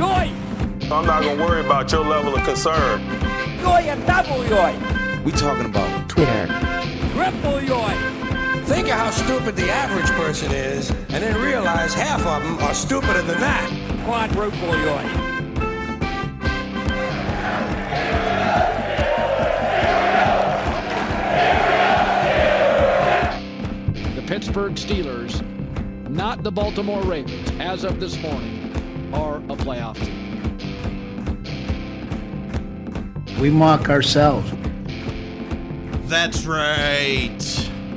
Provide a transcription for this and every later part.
Yoy! I'm not gonna worry about your level of concern. Yoy and double yoy! We talking about Twitter. Triple yoy! Think of how stupid the average person is, and then realize half of them are stupider than that. Quadruple yoy! The Pittsburgh Steelers, not the Baltimore Ravens, as of this morning, are a playoff team. We mock ourselves. That's right.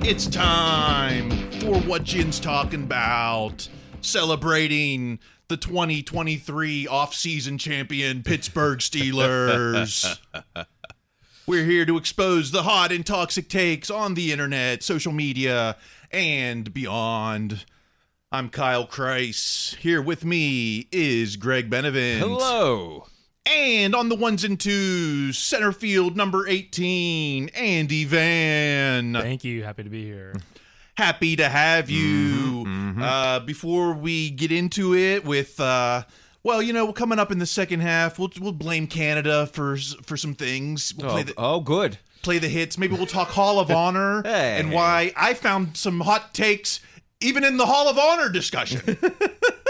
It's time for what Yinz talking about. Celebrating the 2023 off-season champion Pittsburgh Steelers. We're here to expose the hot and toxic takes on the internet, social media, and beyond. I'm Kyle Chrise. Here with me is Greg Benevent. Hello. And on the ones and twos, center field number 18, Andy Van. Thank you. Happy to be here. Happy to have you. Mm-hmm, Uh, before we get into it with, uh, well, you know, coming up in the second half, we'll we'll blame Canada for for some things. We'll Oh, play the, oh, good. play the hits. Maybe we'll talk Hall of Honor Hey. and why I found some hot takes even in the Hall of Honor discussion.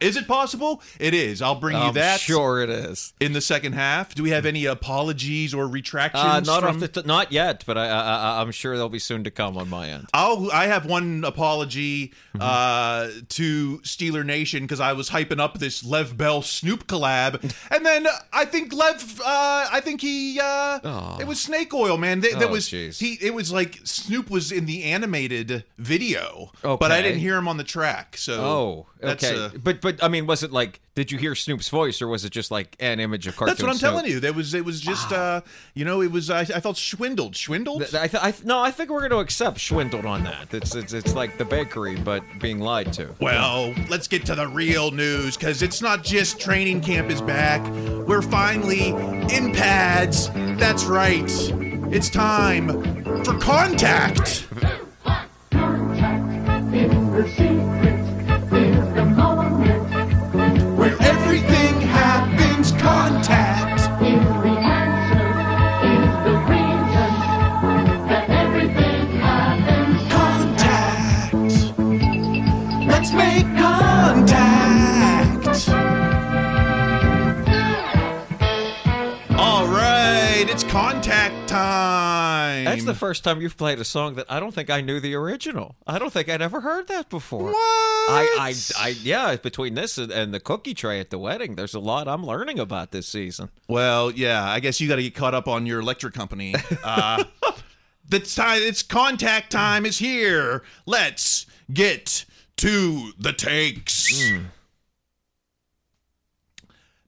is it possible? It is. I'll bring you I'm that sure it is. in the second half. Do we have any apologies or retractions? Uh, not from- t- not yet, but I, I'm sure they'll be soon to come on my end. I'll I have one apology Mm-hmm. uh, to Steeler Nation because I was hyping up this Lev Bell Snoop collab, and then I think Lev, uh, I think he, uh, Aw. it was Snake Oil, man. That, that Oh, was jeez. he. It was like Snoop was in the animated video, but I didn't hear him on the track. So Oh, that's, okay. but but I mean, was it like? Did you hear Snoop's voice, or was it just like an image of cartoon? that's what I'm Snoop? telling you. That was it was just uh, you know it was I, I felt swindled, swindled. Th- I, th- I th- no, I think we're going to accept swindled on that. It's, it's it's like the bakery, but being lied to. Well, let's get to the real news because it's not just training camp is back. We're finally in pads. That's right. It's time for contact. Contact time. That's the first time you've played a song that I don't think I knew the original. I don't think I'd ever heard that before. What? I, I, I, yeah. Between this and, and the cookie tray at the wedding, there's a lot I'm learning about this season. Well, yeah, I guess you got to get caught up on your electric company. Uh, the time, it's contact time is here. Let's get to the takes.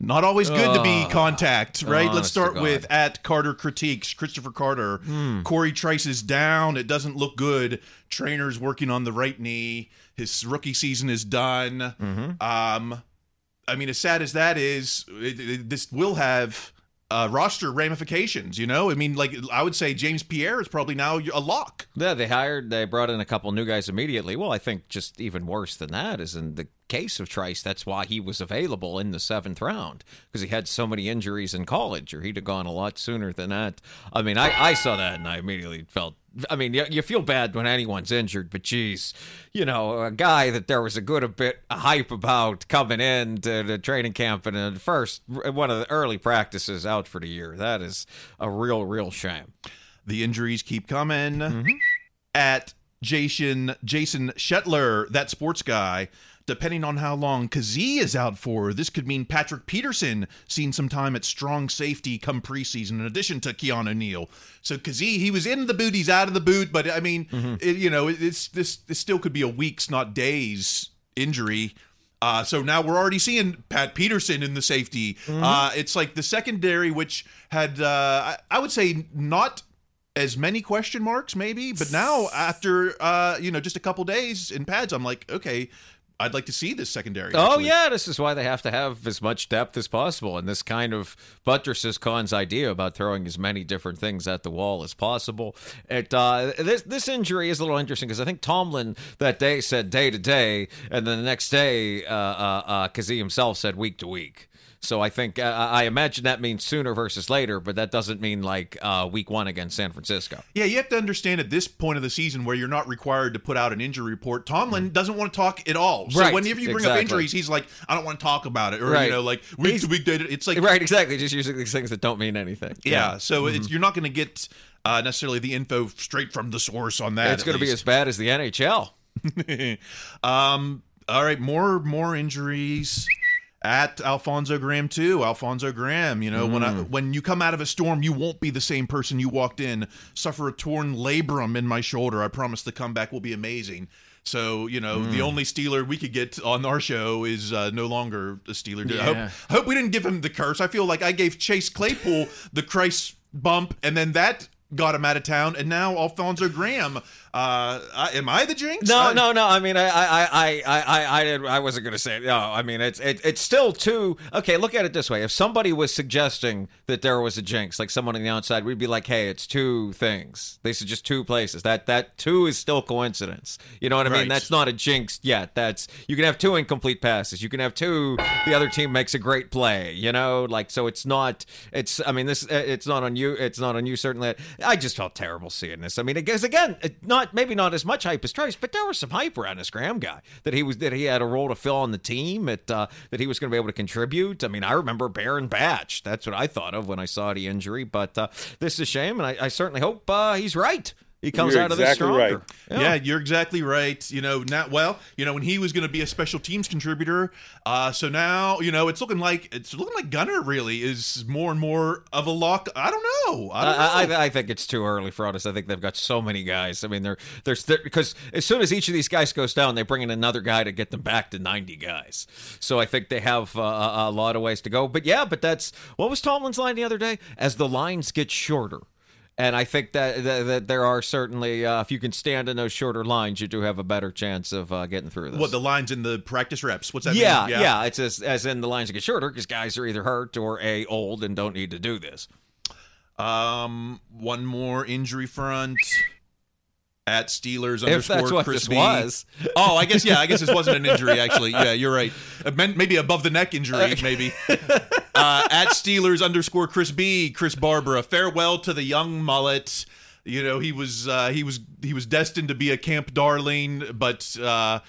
Not always good to be contact, right? Let's start with at Carter Critiques, Christopher Carter. Corey Trice is down. It doesn't look good. Trainer's working on the right knee. His rookie season is done. Um, I mean, as sad as that is, it, it- this will have uh, roster ramifications. You know, I mean, like I would say James Pierre is probably now a lock. Yeah, they hired, they brought in a couple new guys immediately. Well, I think just even worse than that is in the case of Trice, that's why he was available in the seventh round because he had so many injuries in college, or he'd have gone a lot sooner than that. I mean, I, I saw that and I immediately felt. I mean, you, you feel bad when anyone's injured, but geez, you know, a guy that there was a good a bit of hype about coming in to the training camp and in the first one of the early practices out for the year. That is a real, real shame. The injuries keep coming. Mm-hmm. At Jason Jason Shetler, that sports guy. Depending on how long Kazee is out for, this could mean Patrick Peterson seeing some time at strong safety come preseason, in addition to Keanu Neal. So Kazee, he was in the boot, he's out of the boot, but I mean, Mm-hmm. it, you know, it- it's this this still could be a weeks, not days injury. Uh, so now we're already seeing Pat Peterson in the safety. Mm-hmm. Uh, it's like the secondary, which had uh, I, I would say not as many question marks, maybe, but now after uh, you know just a couple days in pads, I'm like, okay, I'd like to see this secondary. Oh actually. yeah, this is why they have to have as much depth as possible, and this kind of buttresses Khan's idea about throwing as many different things at the wall as possible. It uh, this this injury is a little interesting because I think Tomlin that day said day to day, and then the next day, uh, uh, uh, Kazee himself said week to week. So I think uh, I imagine that means sooner versus later, but that doesn't mean like uh, week one against San Francisco. Yeah, you have to understand at this point of the season where you're not required to put out an injury report. Tomlin doesn't want to talk at all. So Mm. Right, whenever you bring exactly. up injuries, he's like, I don't want to talk about it, or Right. you know, like week He's- to week data. It's like Right, exactly. Just using these things that don't mean anything. Yeah, so Mm-hmm. it's you're not going to get uh, necessarily the info straight from the source on that. It's going to be as bad as the NHL. um. All right, more more injuries at Alfonzo Graham too. Alfonzo Graham, you know, when I, Mm. when you come out of a storm, you won't be the same person you walked in. Suffer a torn labrum in my shoulder. I promise the comeback will be amazing. So you know, Mm. the only Steeler we could get on our show is uh, no longer a Steeler. I, hope, I hope we didn't give him the curse. I feel like I gave Chase Claypool the Christ bump, and then that got him out of town, and now Alfonzo Graham. Uh, I, am I the jinx? No, I- no, no. I mean, I, I, I, I, I, I, didn't, I wasn't going to say it. No, I mean, it's, it, it's still too. Okay, look at it this way: if somebody was suggesting that there was a jinx, like someone on the outside, we'd be like, "Hey, it's two things. These are just two places. That, that two is still coincidence. You know what I mean? That's not a jinx yet. That's you can have two incomplete passes. You can have two. The other team makes a great play. You know, like so. It's not. It's. I mean, this. It's not on you. It's not on you. Certainly. I just felt terrible seeing this. I mean, because again, it- not maybe not as much hype as Trice, but there was some hype around this Graham guy that he was that he had a role to fill on the team. That uh, that he was going to be able to contribute. I mean, I remember Baron Batch. That's what I thought of when I saw the injury. But uh, this is a shame, and I, I certainly hope uh, he's right. He comes You're out of this exactly right. stronger. Yeah. you're exactly right. You know, not well. You know, when he was going to be a special teams contributor, uh, so now you know it's looking like it's looking like Gunner really is more and more of a lock. I don't know. I don't I, know. I, I think it's too early for us. I think they've got so many guys. I mean, they're there's there, because as soon as each of these guys goes down, they bring in another guy to get them back to 90 guys. So I think they have uh, a, a lot of ways to go. But yeah, but that's what was Tomlin's line the other day? As the lines get shorter. And I think that that, that there are certainly, uh, if you can stand in those shorter lines, you do have a better chance of uh, getting through this. what the lines in the practice reps? What's that? yeah, mean? yeah, It's as, as in the lines get shorter because guys are either hurt or a old and don't need to do this. Um, one more injury front at Steelers If underscore Chris B. was. Oh, I guess yeah. I guess this wasn't an injury actually. Yeah, you're right. Maybe above the neck injury, maybe. uh, at Steelers underscore Chris B. Chris Barbara. Farewell to the young mullet. You know he was uh, he was he was destined to be a camp darling, but uh,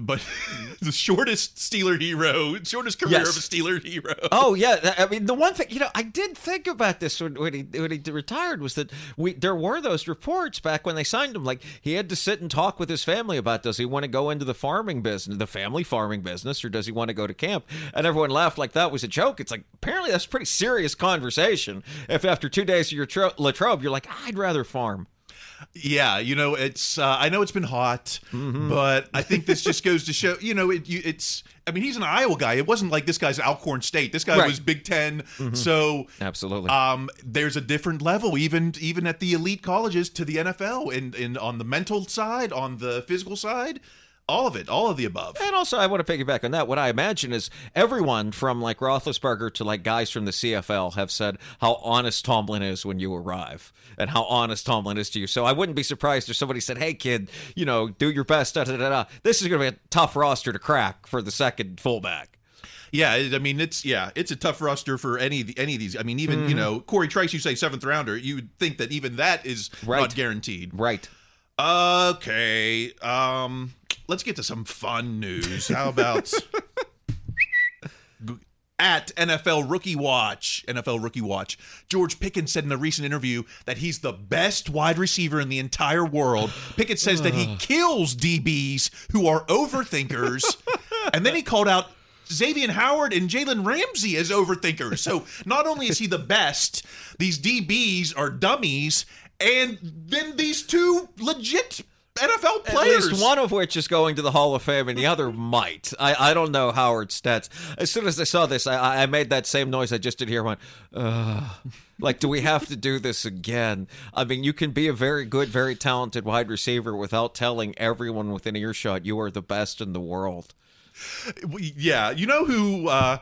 but the shortest Steeler hero, shortest career Yes. of a Steeler hero. Oh yeah, I mean the one thing you know I did think about this when, when he when he retired was that we there were those reports back when they signed him like he had to sit and talk with his family about does he want to go into the farming business, the family farming business, or does he want to go to camp? And everyone laughed like that was a joke. It's like apparently that's a pretty serious conversation. If after two days of your tro- Latrobe you're like I'd rather farm. Yeah, you know, it's. Uh, I know it's been hot, but I think this just goes to show. You know, it. You, it's. I mean, he's an Iowa guy. It wasn't like this guy's Alcorn State. This guy Right. was Big 10 So Absolutely. um, there's a different level, even even at the elite colleges, to the NFL, and and on the mental side, on the physical side, all of it, all of the above. And also, I want to piggyback on that. What I imagine is everyone from like Roethlisberger to like guys from the CFL have said how honest Tomlin is when you arrive, and how honest Tomlin is to you. So I wouldn't be surprised if somebody said, "Hey, kid, you know, do your best." Da, da, da, da. This is going to be a tough roster to crack for the second fullback. Yeah, I mean it's yeah, it's a tough roster for any of the, any of these. I mean, even you know Corey Trice, you say seventh rounder, you would think that even that is Right. not guaranteed. Right. Okay, um, let's get to some fun news. How about at NFL Rookie Watch, NFL Rookie Watch, George Pickens said in a recent interview that he's the best wide receiver in the entire world. Pickens says that he kills DBs who are overthinkers, and then he called out Xavier Howard and Jalen Ramsey as overthinkers. So not only is he the best, these DBs are dummies, and then these two legit NFL players. At least one of which is going to the Hall of Fame, and the other might. I, I don't know Howard's stats. As soon as I saw this, I, I made that same noise I just did here. Went, Ugh. like, do we have to do this again? I mean, you can be a very good, very talented wide receiver without telling everyone within earshot you are the best in the world. Yeah, you know who uh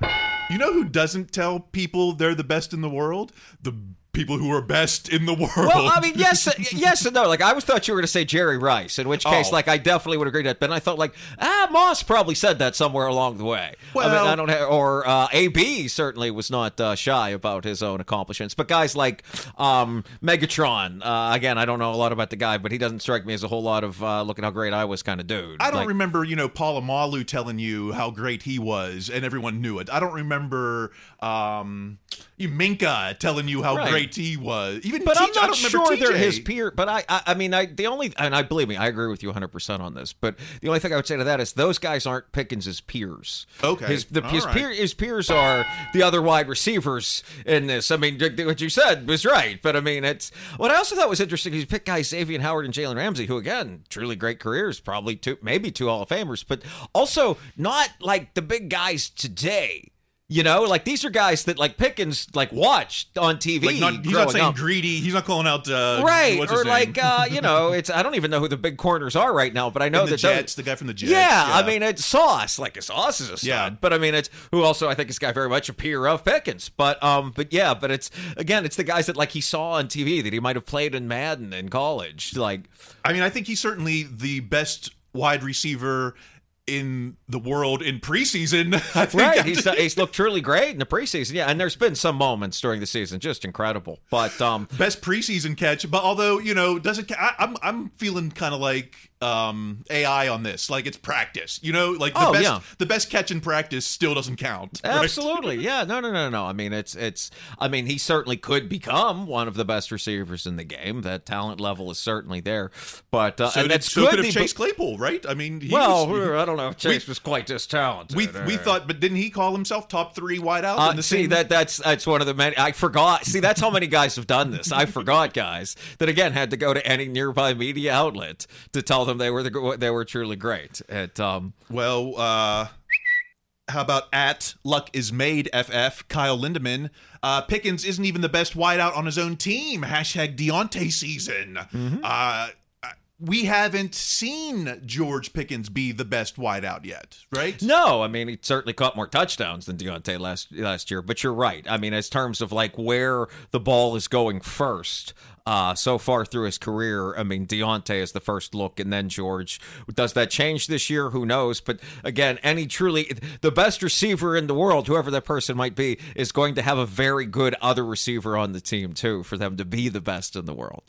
you know who doesn't tell people they're the best in the world? The people who are best in the world. Well, I mean, yes, yes and no. Like, I was thought you were going to say Jerry Rice, in which case, Oh. like, I definitely would agree to that. But I thought, like, ah, Moss probably said that somewhere along the way. I mean, Well- I don't have, or uh, AB certainly was not uh, shy about his own accomplishments. But guys like um, Megatron, uh, again, I don't know a lot about the guy, but he doesn't strike me as a whole lot of uh, look at how great I was kind of dude. I don't Like, remember, you know, Polamalu telling you how great he was and everyone knew it. I don't remember um Minkah telling you how Right. great he was. Even But TJ, I'm not sure they're his peer. But I, I, I mean, I the only and I believe me, I agree with you 100 percent on this. But the only thing I would say to that is those guys aren't Pickens' peers. Okay. his the, his, right. peer, his peers are the other wide receivers in this. I mean, what you said was right. But I mean, it's what I also thought was interesting. is You pick guys Xavier Howard and Jalen Ramsey, who again, truly great careers, probably two, maybe two Hall of Famers, but also not like the big guys today. You know, like these are guys that like Pickens like watched on TV. like not, he's not saying up. greedy. He's not calling out uh right or like uh you know it's i don't even know who the big corners are right now but i know And the that those- Jets, the guy from the Jets. yeah, i mean it's sauce like a sauce is a stud Yeah. but i mean it's who also i think is guy very much a peer of pickens but um but yeah but it's again it's the guys that like he saw on tv that he might have played in madden in college like I mean, I think he's certainly the best wide receiver in the world in preseason. I think right he's, he's looked truly great in the preseason yeah and there's been some moments during the season just incredible but um best preseason catch. But although you know, doesn't I'm I'm feeling kind of like um AI on this. Like it's practice. You know, like the Oh, best yeah. the best catch in practice still doesn't count. right? Absolutely, yeah. No, no, no, no. I mean, it's it's. I mean, he certainly could become one of the best receivers in the game. That talent level is certainly there, but uh, So, and did, that's so good. could have Chase Claypool, right? I mean, he well, was, I don't know if Chase was quite this talented. we Uh, we thought, but didn't he call himself top three wideout? Uh, in the see same- that that's that's one of the many I forgot. See that's how many guys have done this. I forgot guys that again had to go to any nearby media outlet to tell them they were the, they were truly great at um Well, uh, how about at Luck is Made FF, Kyle Lindemann? Uh, Pickens isn't even the best wideout on his own team. Hashtag Diontae season. Uh, we haven't seen George Pickens be the best wideout yet, right? No, I mean he certainly caught more touchdowns than Diontae last last year. But you're right. I mean, as terms of like where the ball is going first, uh, so far through his career, I mean Diontae is the first look, and then George. Does that change this year? Who knows? But again, any truly the best receiver in the world, whoever that person might be, is going to have a very good other receiver on the team too for them to be the best in the world.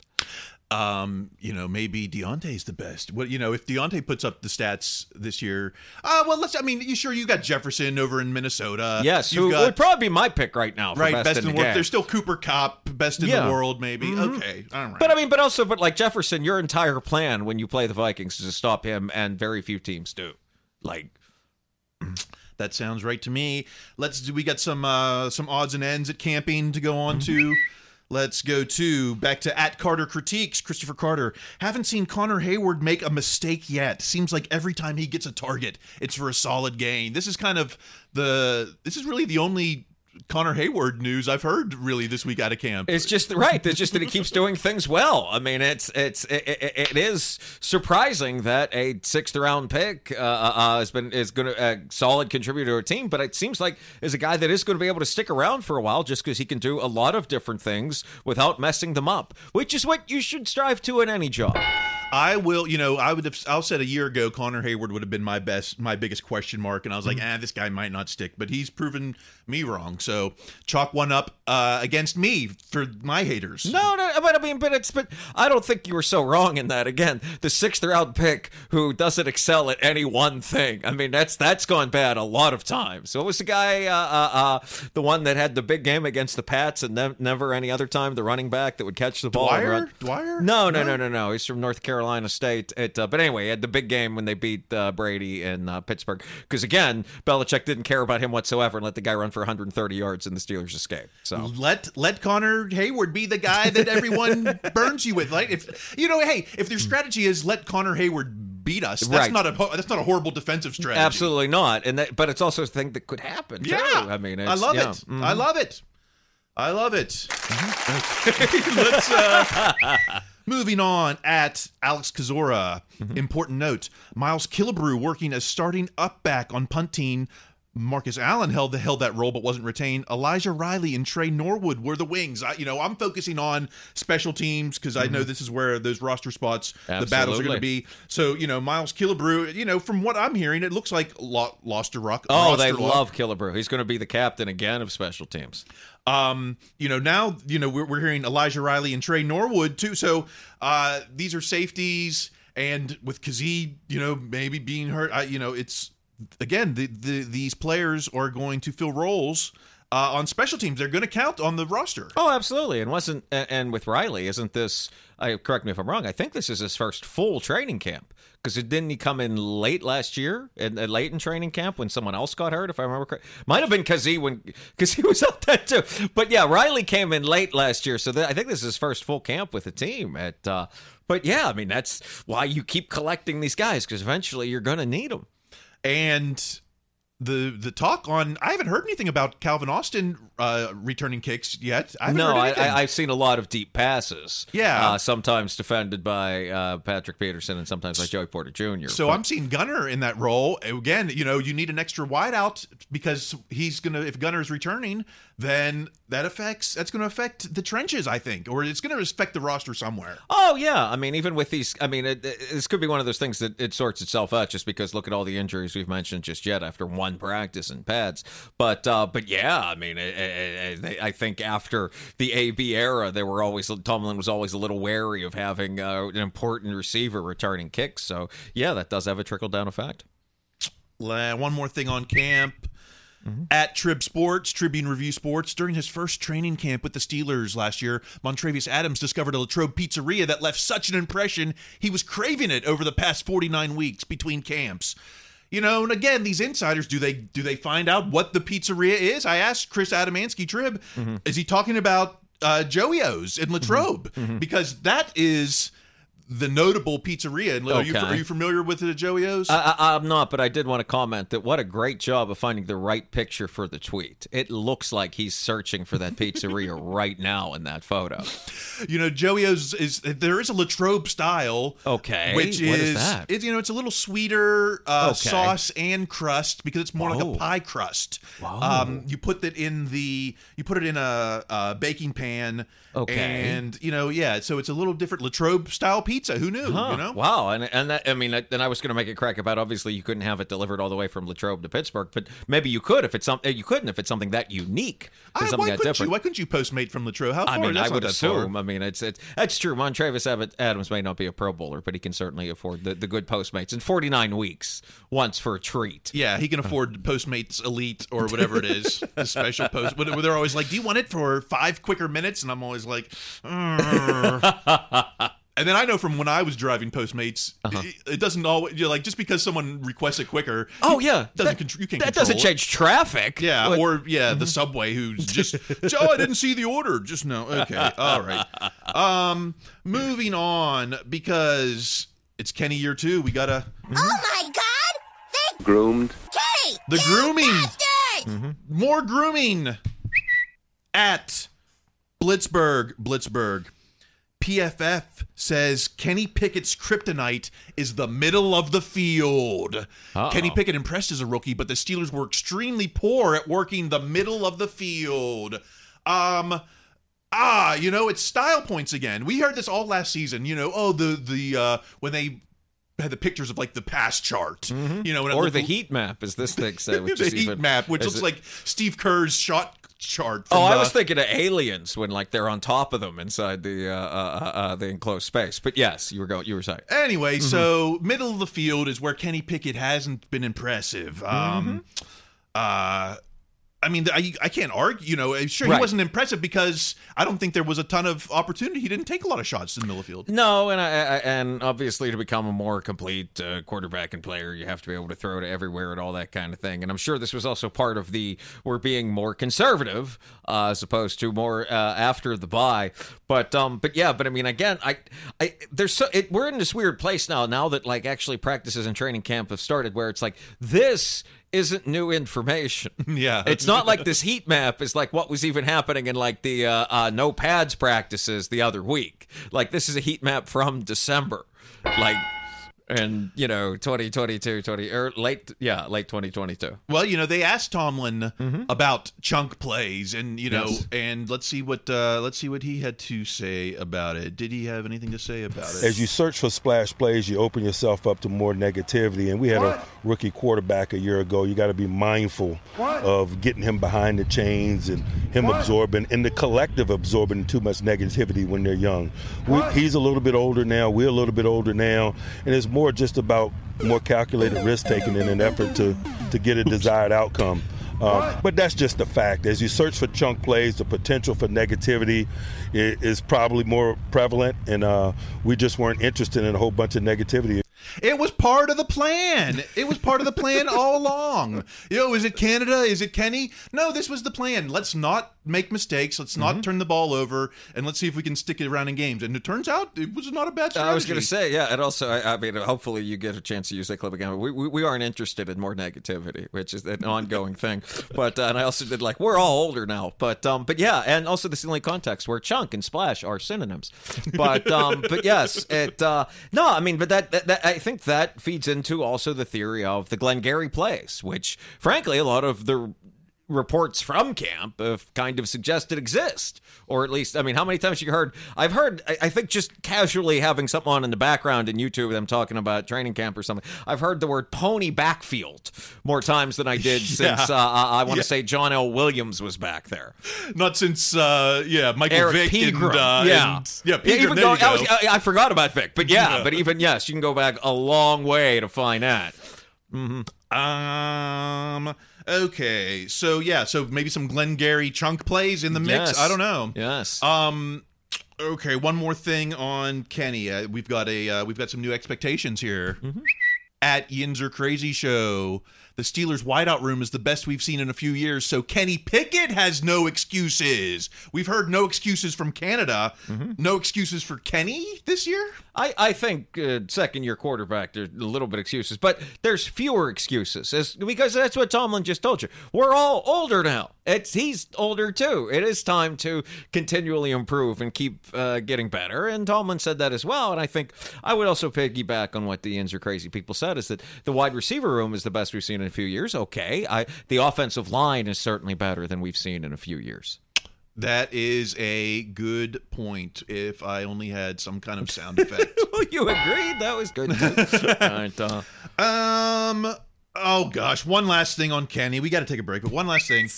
Um, you know, maybe Diontae's the best. What you know, if Diontae puts up the stats this year, uh, well, let's. I mean, you sure you got Jefferson over in Minnesota? yes, you've who got would probably be my pick right now. For right best, best in the world. game. There's still Cooper Kupp, best in Yeah. the world, maybe. Mhm. Okay, all right. But I mean, but also, but like Jefferson, your entire plan when you play the Vikings is to stop him, and very few teams do. Like, That sounds right to me. Let's do. We got some uh, some odds and ends at camping to go on to. Let's go to back to at Carter critiques. Christopher Carter haven't seen Connor Heyward make a mistake yet. Seems like every time he gets a target, it's for a solid gain. This is kind of the. This is really the only Connor Heyward news I've heard really this week out of camp. It's just right. It's just that he keeps doing things well. I mean, it's it's it, it, it is surprising that a sixth round pick uh, uh, has been is going to a solid contributor to a team, but it seems like is a guy that is going to be able to stick around for a while just because he can do a lot of different things without messing them up, which is what you should strive to in any job. I will, you know, I would have, I'll said a year ago, Connor Heyward would have been my best, my biggest question mark. And I was like, ah, this guy might not stick, but he's proven me wrong. So chalk one up uh, against me for my haters. No, no, but I mean, but it's, but I don't think you were so wrong in that. Again, the sixth round pick who doesn't excel at any one thing. I mean, that's that's gone bad a lot of times. So it was the guy, uh, uh, uh, the one that had the big game against the Pats and ne- never any other time, the running back that would catch the ball. Dwyer? Dwyer? No, no, no, no, no. He's from North Carolina State. It, uh, but anyway, he had the big game when they beat uh, Brady in uh, Pittsburgh. Because again, Belichick didn't care about him whatsoever and let the guy run for 130 yards and the Steelers escape. So Let let Connor Heyward be the guy that everyone burns you with. Like if you know, hey, if their strategy is let Connor Heyward beat us, that's Right. not a that's not a horrible defensive strategy. Absolutely not. And that, but it's also a thing that could happen. too. Yeah, I mean, I love yeah. it. Mhm. I love it. I love it. Okay, let's uh, moving on at Alex Kozora. Mm-hmm. Important note: Miles Killebrew working as starting up back on punt team. Marcus Allen held the, held that role but wasn't retained. Elijah Riley and Tre Norwood were the wings. I, you know, I'm focusing on special teams because I know this is where those roster spots, the battles are going to be. So, you know, Miles Killebrew, you know, from what I'm hearing, it looks like lo- lost a rock. Oh, roster they lock. love Killebrew. He's going to be the captain again of special teams. Um, you know, now, you know, we're, we're hearing Elijah Riley and Tre Norwood too. So uh, these are safeties. And with Kazee, you know, maybe being hurt, I, you know, it's again, the, the these players are going to fill roles uh, on special teams. They're going to count on the roster. Oh, absolutely. And wasn't and, with Riley, isn't this? I correct me if I'm wrong. I think this is his first full training camp because it didn't he come in late last year and uh, late in training camp when someone else got hurt? If I remember correct, might have been because he when because he was out there too. But yeah, Riley came in late last year, so I think this is his first full camp with the team. At uh, but yeah, I mean that's why you keep collecting these guys because eventually you're going to need them. And the the talk on I haven't heard anything about Calvin Austin uh, returning kicks yet. I no, I, I've seen a lot of deep passes. Yeah. uh, sometimes defended by uh, Patrick Peterson and sometimes by Joey Porter Jr. So But- I'm seeing Gunner in that role again. You know, you need an extra wideout because he's gonna. If Gunner's returning, then that affects. That's going to affect the trenches, I think, or it's going to affect the roster somewhere. Oh yeah, I mean, even with these, I mean, it, it- this could be one of those things that it sorts itself out just because look at all the injuries we've mentioned just yet after one practice and pads. But uh, but yeah, I mean, it, I think after the AB era, they were always Tomlin was always a little wary of having uh, an important receiver returning kicks. So yeah, that does have a trickle down effect. One more thing on camp. Mm-hmm. At Trib Sports, Tribune Review Sports, during his first training camp with the Steelers last year, Montravius Adams discovered a Latrobe pizzeria that left such an impression he was craving it over the past 49 weeks between camps. You know, and again, these insiders do they do they find out what the pizzeria is? I asked Chris Adamski Trib, mm-hmm. is he talking about uh, Joey O's in mm-hmm. Latrobe? Because that is the notable pizzeria. And are, you, are you familiar with the Joey O's? I, I'm not, but I did want to comment that what a great job of finding the right picture for the tweet. It looks like he's searching for that pizzeria right now in that photo. You know, Joey O's is there is a Latrobe style. Okay, which what is, is that? It's, you know, it's a little sweeter uh, Okay. sauce and crust because it's more like a pie crust. Whoa. Um, you put that in the you put it in a, a baking pan. Okay. and you know, yeah, so it's a little different Latrobe style pizza. Pizza. Who knew? Huh, You know? Wow, and and that, I mean, then I was going to make a crack about obviously you couldn't have it delivered all the way from Latrobe to Pittsburgh, but maybe you could if it's something you couldn't if it's something that unique, I- something why that couldn't different. you? Why couldn't you Postmate from Latrobe? How far? I mean, I would that far. assume. I mean, it's it's that's true. Montravius Adams may not be a Pro Bowler, but he can certainly afford the, the good Postmates in 49 weeks once for a treat. Yeah, he can afford Postmates Elite or whatever it is, the special post. Where they're always like, "Do you want it for five quicker minutes?" And I'm always like, "Mm." and then I know from when I was driving Postmates, uh-huh. it, it doesn't always you know, like just because someone requests it quicker. Oh yeah, doesn't that, contr- you can't that control doesn't it. change traffic. Yeah, But- or yeah, the mm-hmm. subway who's just Joe, I didn't see the order. Just no. Okay, all right. Um, moving on because it's Kenny year two. We gotta mm-hmm. Oh my god! Groomed. Kenny! the grooming. Bastard! Mm-hmm. More grooming at Blitzburg. Blitzburg. PFF says Kenny Pickett's kryptonite is the middle of the field. Uh-oh. Kenny Pickett impressed as a rookie, but the Steelers were extremely poor at working the middle of the field. Um ah, you know, it's style points again. We heard this all last season, you know, oh the the uh when they had the pictures of like the pass chart, you know, or the heat map, as this thing said. Which the heat even, map, which looks it- like Steve Kerr's shot chart. Oh, I uh, was thinking of aliens when like they're on top of them inside the uh, uh, uh, the enclosed space. But yes, you were going. You were saying. Anyway, Mm-hmm. so middle of the field is where Kenny Pickett hasn't been impressive. Um, Mm-hmm. I mean, I, I can't argue. You know, sure Right. he wasn't impressive because I don't think there was a ton of opportunity. He didn't take a lot of shots in the middle of the field. No, and I, I, and obviously to become a more complete uh, quarterback and player, you have to be able to throw to everywhere and all that kind of thing. And I'm sure this was also part of the we're being more conservative uh, as opposed to more uh, after the buy. But um, but yeah, but I mean, again, I, I there's so it, we're in this weird place now. Now that like actually practices and training camp have started, where it's like this isn't new information. Yeah. It's not like this heat map is like what was even happening in like the uh, uh, no pads practices the other week. Like this is a heat map from December. Like and you know 2022 20 or late yeah late 2022 Well, you know, they asked Tomlin about chunk plays, and you know, Mm-hmm. Yes. and let's see what uh, let's see what he had to say about it. Did he have anything to say about it? As you search for splash plays, you open yourself up to more negativity. And we had a rookie quarterback a year ago. You got to be mindful of getting him behind the chains and him absorbing, and the collective absorbing too much negativity when they're young. We, he's a little bit older now. We're a little bit older now, and it's more just about more calculated risk taking in an effort to to get a desired outcome. Uh, but that's just a fact. As you search for chunk plays, the potential for negativity is, is probably more prevalent, and uh, we just weren't interested in a whole bunch of negativity. It was part of the plan. It was part of the plan all along. Yo, is it Canada? Is it Kenny? No, this was the plan. Let's not make mistakes. Let's not turn the ball over, and let's see if we can stick it around in games. And it turns out it was not a bad strategy. I was going to say, yeah, and also, I, I mean, hopefully you get a chance to use that clip again. We, we, we aren't interested in more negativity, which is an ongoing thing. But uh, and I also did like we're all older now, but um, but yeah, and also this is the only context where chunk and splash are synonyms. But um, but yes, it uh, no, I mean, but that, that, that I think that feeds into also the theory of the Glengarry plays, which frankly a lot of the reports from camp have kind of suggested exist or at least i mean how many times you heard i've heard I, I think just casually having something on in the background in youtube them talking about training camp or something i've heard the word pony backfield more times than i did since uh, i want to Yeah. say john l williams was back there Not since, uh, yeah, Michael Eric Vick Pegram. and, uh, yeah. and- yeah, Pegram, even there though go. I, was, I, I forgot about Vick, but yeah, Yeah. but even yes, you can go back a long way to find that. hmm Um. Okay. So yeah. So maybe some Glengarry chunk plays in the mix. Yes. I don't know. Yes. Um. Okay. One more thing on Kenny. Uh, we've got a uh, we've got some new expectations here. At Yinzer Crazy Show, the Steelers' wideout room is the best we've seen in a few years. So Kenny Pickett has no excuses. We've heard no excuses from Canada. No excuses for Kenny this year. I, I think uh, second year quarterback, there's a little bit excuses, but there's fewer excuses as, because that's what Tomlin just told you. We're all older now. It's he's older too. It is time to continually improve and keep uh, getting better. And Tomlin said that as well. And I think I would also piggyback on what the Yinzer crazy people said is that the wide receiver room is the best we've seen in a few years. Okay, I the offensive line is certainly better than we've seen in a few years. That is a good point. If I only had some kind of sound effect. well, you agreed. That was good. All right, uh, Um. Oh gosh, one last thing on Kenny. We got to take a break, but one last thing.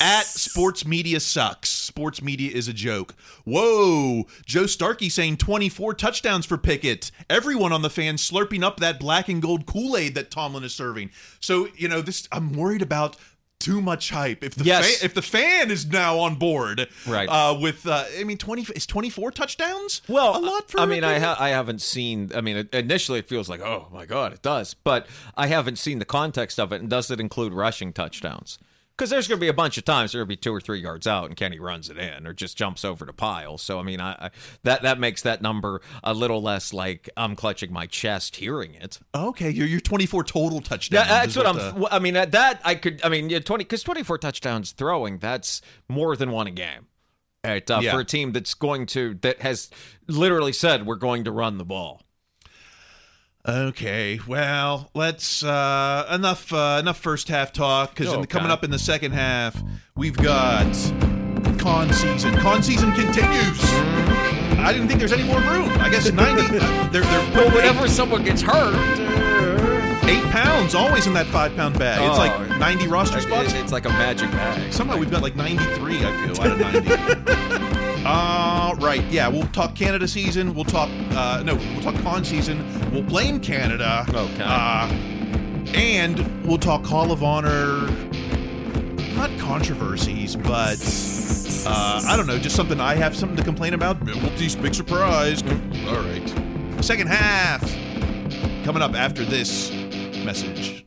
At sports media sucks. Sports media is a joke. Whoa, Joe Starkey saying 24 touchdowns for Pickett. Everyone on the fan slurping up that black and gold Kool Aid that Tomlin is serving. So you know this. I'm worried about too much hype. If the Yes. fan, if the fan is now on board, Right. Uh, with uh, I mean 20 is 24 touchdowns. Well, a lot for. I mean, I ha- I haven't seen. I mean, initially it feels like, oh my god, it does, but I haven't seen the context of it. And does it include rushing touchdowns? Because there's going to be a bunch of times there'll be two or three yards out, and Kenny runs it in or just jumps over the pile. So I mean, I, I that that makes that number a little less like I'm clutching my chest hearing it. Okay, you're you're 24 total touchdowns. Yeah, that's is what I'm. the- I mean, at that I could. I mean, yeah, twenty because twenty four touchdowns throwing. That's more than one a game. At, uh, Yeah. For a team that's going to that has literally said we're going to run the ball. Okay, well, let's uh enough uh, enough first half talk because Okay. coming up in the second half, we've got Khan season. Khan season continues. I didn't think there's any more room. I guess ninety. uh, they're they're Well, whenever someone gets hurt, eight pounds always in that five pound bag. It's Oh. like ninety roster spots. It's, it's like a magic bag. Somehow we've got like 93, I feel, out of 90. uh, right. Yeah, we'll talk Canada season. We'll talk, uh, no, we'll talk Khan season. We'll blame Canada. Okay. Uh, and we'll talk Hall of Honor, not controversies, but uh, I don't know, just something I have something to complain about. Whoopsies, big surprise. All right. Second half coming up after this message.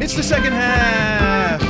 It's the second half.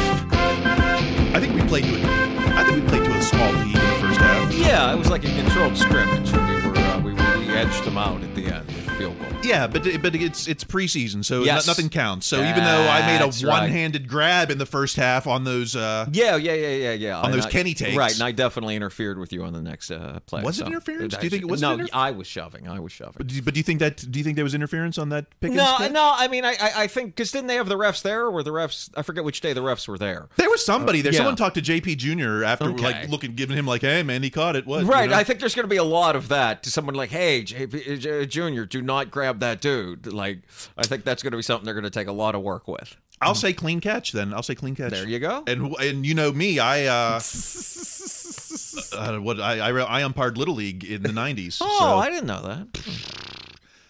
I think we played to it. I think we played to a small lead in the first half. Yeah, it was like a controlled scrimmage. We were uh, we, we edged them out at the end field goal. Yeah, but but it's it's preseason, so Yes. no- nothing counts. So even though I made a one-handed grab in the first half on those, uh, Yeah, yeah, yeah, yeah, yeah. On And those I- Kenny takes. right? And I definitely interfered with you on the next uh, play. Was it interference? Do you think it was No, interfer- I was shoving. I was shoving. but do, you, but do you think that do you think there was interference on that Pickens? No, pick? no. I mean, I, I, I think because didn't they have the refs there, or were the refs? I forget which day the refs were there. There was somebody there. Uh, yeah. Someone talked to JP Jr. after Okay. like looking, giving him like, "Hey man, he caught it." What? you Right, know? I think there's going to be a lot of that. To someone like, "Hey, JP, Junior, do not grab that dude." Like, I think that's going to be something they're going to take a lot of work with. I'll say clean catch then. I'll say clean catch. There you go. And and you know me, I uh, uh what I, I I umpired little league in the '90s. Oh, so I didn't know that.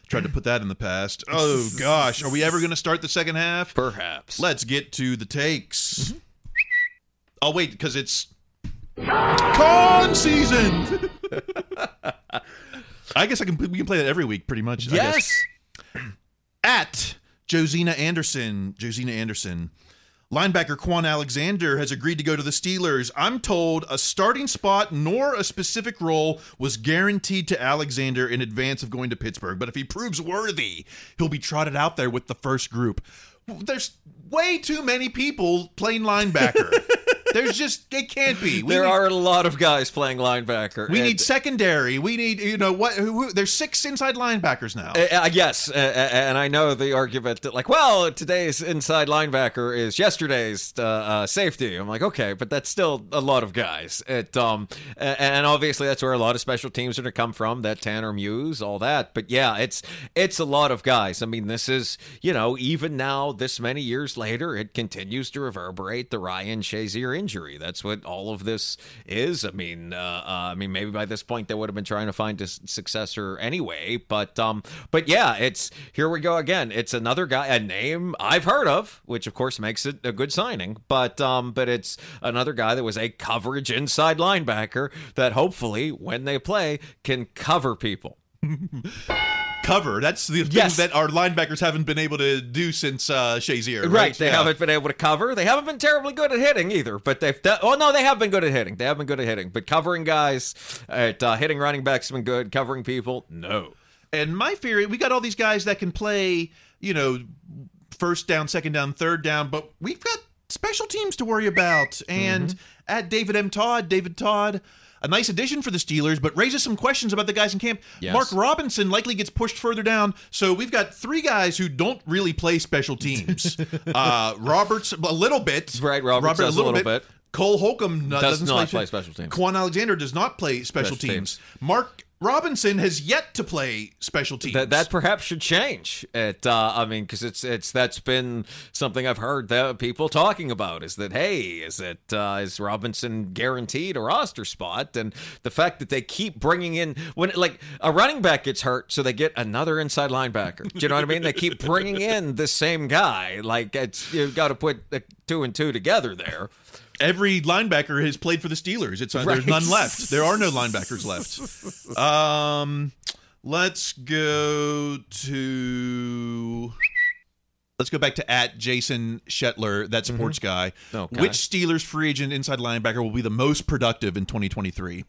tried to put that in the past. Oh gosh, are we ever going to start the second half? Perhaps. Let's get to the takes. Oh wait, because it's Khan season. I guess I can. We can play that every week, pretty much. I guess. Yes. at Josina Anderson. Josina Anderson. Linebacker Kwon Alexander has agreed to go to the Steelers. I'm told a starting spot nor a specific role was guaranteed to Alexander in advance of going to Pittsburgh. But if he proves worthy, he'll be trotted out there with the first group. There's way too many people playing linebacker. There's just it can't be. We there need, are a lot of guys playing linebacker. We and- need secondary. We need you know what? Who, who, there's six inside linebackers now. Uh, uh, yes, uh, uh, and I know the argument that, like, well, today's inside linebacker is yesterday's uh, safety. I'm like, okay, but that's still a lot of guys. It, um, and obviously that's where a lot of special teams are going to come from. That Tanner Muse, all that. But yeah, it's it's a lot of guys. I mean, this is you know even now, this many years later, it continues to reverberate the Ryan Shazier injury. That's what all of this is. I mean, uh, uh, I mean, maybe by this point they would have been trying to find a successor anyway. But um, but yeah, it's here we go again. It's another guy, a name I've heard of, which of course makes it a good signing. But um, but it's another guy that was a coverage inside linebacker that hopefully when they play can cover people. Cover. That's the thing Yes. that our linebackers haven't been able to do since uh, Shazier. Right. Right, they Yeah. haven't been able to cover. They haven't been terribly good at hitting either. But they've done. Oh no, they have been good at hitting. They have been good at hitting. But covering guys, at uh, hitting running backs have been good. Covering people, no. And my theory, we got all these guys that can play, you know, first down, second down, third down, but we've got special teams to worry about. And Mm-hmm. at David M. Todd, David Todd, a nice addition for the Steelers, but raises some questions about the guys in camp. Yes. Mark Robinson likely gets pushed further down. So we've got three guys who don't really play special teams. uh, Roberts, a little bit. Right, Roberts does a little bit. Cole Holcomb uh, Does doesn't not play, play special teams. Kwon Alexander does not play special, Special teams. teams. Mark Robinson has yet to play special teams. That that perhaps should change. It, uh, I mean, because it's it's that's been something I've heard that people talking about is that hey, is it uh, is Robinson guaranteed a roster spot? And the fact that they keep bringing in when like a running back gets hurt, so they get another inside linebacker. Do you know what I mean? They keep bringing in the same guy. Like it's you've got to put two and two together there. Every linebacker has played for the Steelers. It's uh, there's none left. There are no linebackers left. Um, let's go to. Let's go back to at Jason Shetler, that sports guy. Okay. Which Steelers free agent inside linebacker will be the most productive in 2023?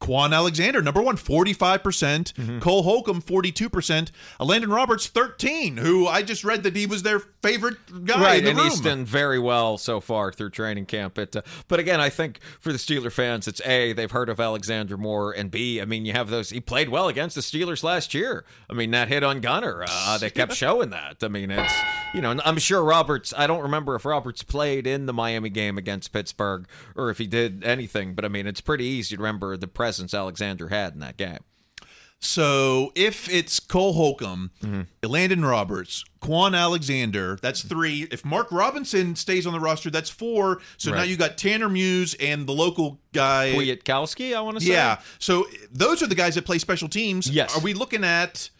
Kwon Alexander, number one, 45%. percent Cole Holcomb, 42%. Landon Roberts, 13 who I just read that he was their favorite guy right, in the and room. he's done very well so far through training camp. It, uh, but again, I think for the Steeler fans, it's a they've heard of Alexander Moore, and b I mean you have those. He played well against the Steelers last year. I mean that hit on Gunner, uh, they kept showing that. I mean it's you know I'm sure Roberts. I don't remember if Roberts played in the Miami game against Pittsburgh or if he did anything, but I mean it's pretty easy to remember the presence Alexander had in that game. So if it's Cole Holcomb, Mm-hmm. Landon Roberts, Kwon Alexander, that's three. If Mark Robinson stays on the roster, that's four. So now you got Tanner Muse and the local guy. Kwiatkoski, I want to say. Yeah. So those are the guys that play special teams. Yes. Are we looking at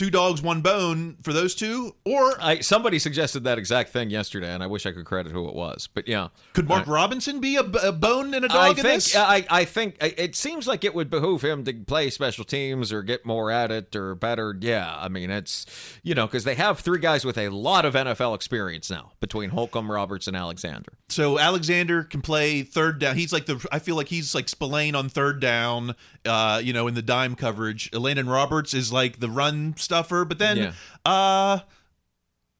two dogs, one bone for those two? Or I, somebody suggested that exact thing yesterday, and I wish I could credit who it was. But yeah, could Mark Uh, Robinson be a, a bone and a dog in think this? I, I think it seems like it would behoove him to play special teams or get more at it or better. Yeah, I mean it's you know because they have three guys with a lot of NFL experience now between Holcomb, Roberts, and Alexander. So Alexander can play third down. He's like the I feel like he's like Spillane on third down, uh, you know, in the dime coverage. Landon Roberts is like the run stuffer, but then Yeah. uh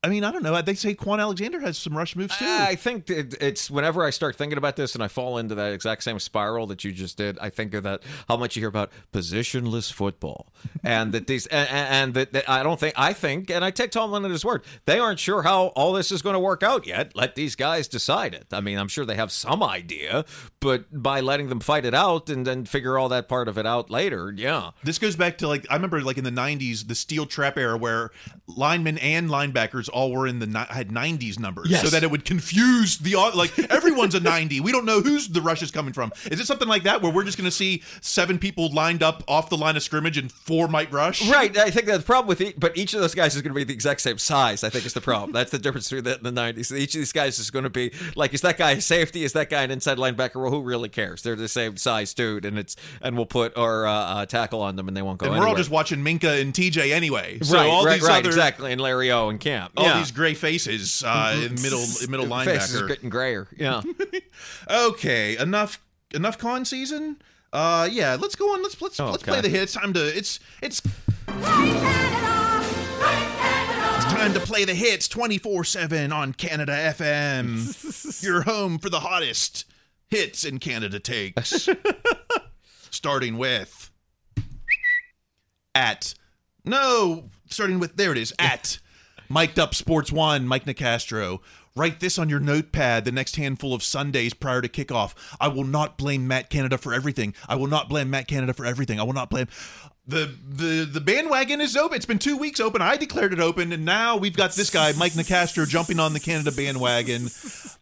I mean, I don't know. They say Kwon Alexander has some rush moves too. I think that it's whenever I start thinking about this and I fall into that exact same spiral that you just did. I think of that how much you hear about positionless football, and that these and, and that, that I don't think I think and I take Tomlin at his word. They aren't sure how all this is going to work out yet. Let these guys decide it. I mean, I'm sure they have some idea, but by letting them fight it out and then figure all that part of it out later, yeah. This goes back to like I remember like in the '90s, the steel trap era, where linemen and linebackers all were in the ni- had '90s numbers, Yes. so that it would confuse the like everyone's a '90. We don't know who's the rush is coming from. Is it something like that where we're just going to see seven people lined up off the line of scrimmage and four might rush? Right, I think that's the problem with each, but each of those guys is going to be the exact same size. I think is the problem. That's the difference between the, the '90s. Each of these guys is going to be like, is that guy a safety? Is that guy an inside linebacker? Well, who really cares? They're the same size dude, and it's and we'll put our uh, uh, tackle on them, and they won't go. and we're all just watching Minkah and TJ anyway. So right, all right, these right, other exactly, and Larry O and Camp. All yeah. these gray faces uh, in middle in middle faces are linebacker. getting grayer. Yeah. Okay, enough enough con season. Uh, yeah, let's go on. Let's let's let's Okay. play the hits. Time to it's it's. It's time to play the hits 24 7 on Canada FM. Your home for the hottest hits in Canada takes. starting with at no, starting with there it is at Mic'd Up Sports One, Mike Nicastro. Write this on your notepad the next handful of Sundays prior to kickoff. I will not blame Matt Canada for everything. I will not blame Matt Canada for everything. I will not blame the the the bandwagon is open. It's been two weeks open. I declared it open, and now we've got this guy, Mike Nicastro, jumping on the Canada bandwagon.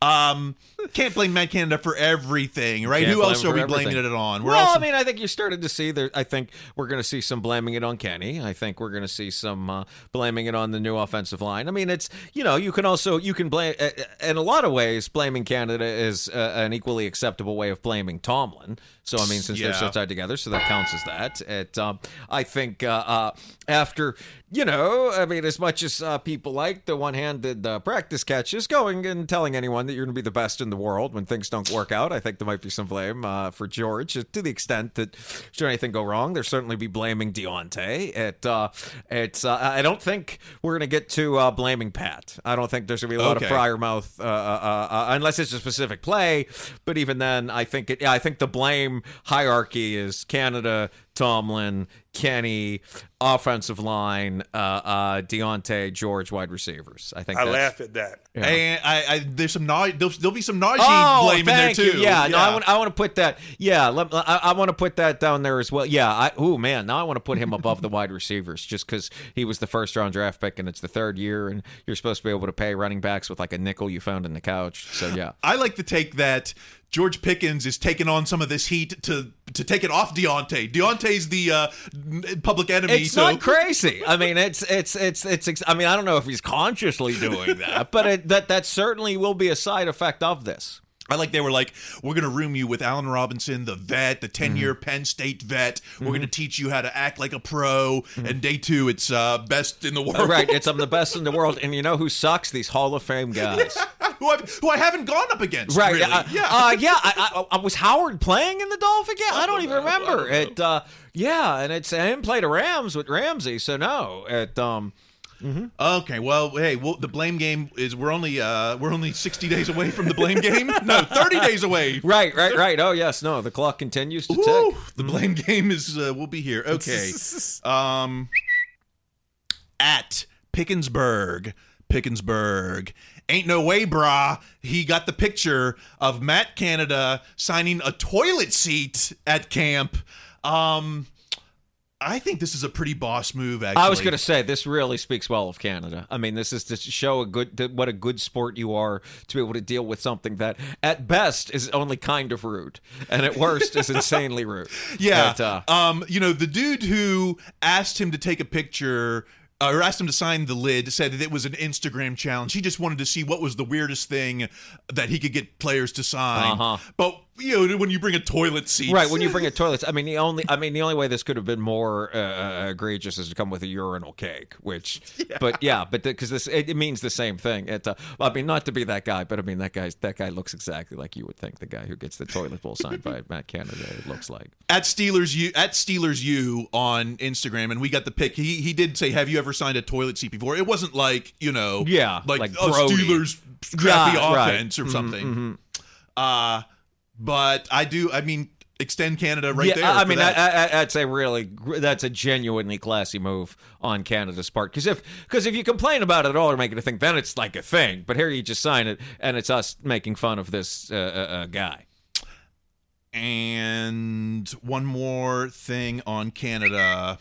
Um, can't blame Matt Canada for everything, right? Can't Who else are we everything. blaming it on? We're well, also I mean, I think you started to see there. I think we're going to see some blaming it on Kenny. I think we're going to see some uh, blaming it on the new offensive line. I mean, it's you know you can also you can blame uh, in a lot of ways. Blaming Canada is uh, an equally acceptable way of blaming Tomlin. So I mean, since they're so tied together, so that counts as that. It, um, I think uh, uh, after you know, I mean, as much as uh, people like the one-handed uh, practice catches, going and telling anyone that you're going to be the best in the world when things don't work out, I think there might be some blame uh, for George uh, to the extent that should anything go wrong, there certainly be blaming Diontae. It, uh, it's, uh, I don't think we're going to get to uh, blaming Pat. I don't think there's going to be a lot Okay. of Freiermuth uh, uh, uh, unless it's a specific play. But even then, I think it. I think the blame hierarchy is Canada, Tomlin, Kenny, offensive line, uh, uh, Diontae, George, wide receivers. I think I that's, laugh at that. Yeah. and I, I there's some Naj, there'll, there'll be some Najee Oh, blame in there too. you. Yeah, no, I want, I want to put that. Yeah, let, I, I want to put that down there as well. Yeah, I, oh man, now I want to put him above the wide receivers just because he was the first round draft pick and it's the third year, and you're supposed to be able to pay running backs with like a nickel you found in the couch. So yeah, I like to take that George Pickens is taking on some of this heat to to take it off Diontae. Diontae's the uh, n- public enemy. It's so not crazy. I mean, it's it's it's it's. I mean, I don't know if he's consciously doing that, but it, that that certainly will be a side effect of this. I like they were like, we're gonna room you with Allen Robinson, the vet, the ten year Mm-hmm. Penn State vet. We're gonna teach you how to act like a pro. And day two, it's uh, best in the world. Mm-hmm. Right, it's I'm the best in the world, and you know who sucks? These Hall of Fame guys. who, I, who I haven't gone up against. Right. Really. uh, yeah. Uh, yeah. I, I, I was Howard playing in the Dolphin game. I don't even remember it. Uh, yeah, and it's him played the Rams with Ramsey. So no, it um. Okay, well, hey, well, the blame game is we're only uh we're only 60 days away from the blame game. No, 30 days away. Right, right, right. Oh yes, no, the clock continues to tick. the blame game is uh, we'll be here. Okay. Um at Pickensburg, Pickensburg. Ain't no way, brah. He got the picture of Matt Canada signing a toilet seat at camp. Um I think this is a pretty boss move actually. I was going to say this really speaks well of Canada. I mean, this is to show a good what a good sport you are to be able to deal with something that at best is only kind of rude, and at worst is insanely rude. Yeah. But, uh, um, you know, the dude who asked him to take a picture uh, or asked him to sign the lid said that it was an Instagram challenge. He just wanted to see what was the weirdest thing that he could get players to sign. Uh-huh. But you know, when you bring a toilet seat, Right when you bring a toilet, I mean the only, I mean the only way this could have been more uh, egregious is to come with a urinal cake, which, but yeah, but because this it, it means the same thing. It, uh, I mean, not to be that guy, but I mean that guy's that guy looks exactly like you would think the guy who gets the toilet bowl signed by Matt Canada it looks like. at Steelers U at Steelers U on Instagram, and we got the pic. He he did say, "Have you ever signed a toilet seat before?" It wasn't like you know, Yeah, like, like Brody. Steelers crappy Yeah, right. offense or Mhm, something. Uh, but I do. I mean, extend Canada right yeah, there. I I mean, I, that. I, that's a really that's a genuinely classy move on Canada's part. Because if because if you complain about it at all or make it a thing, then it's like a thing. But here you just sign it, and it's us making fun of this uh, uh, uh, guy. And one more thing on Canada.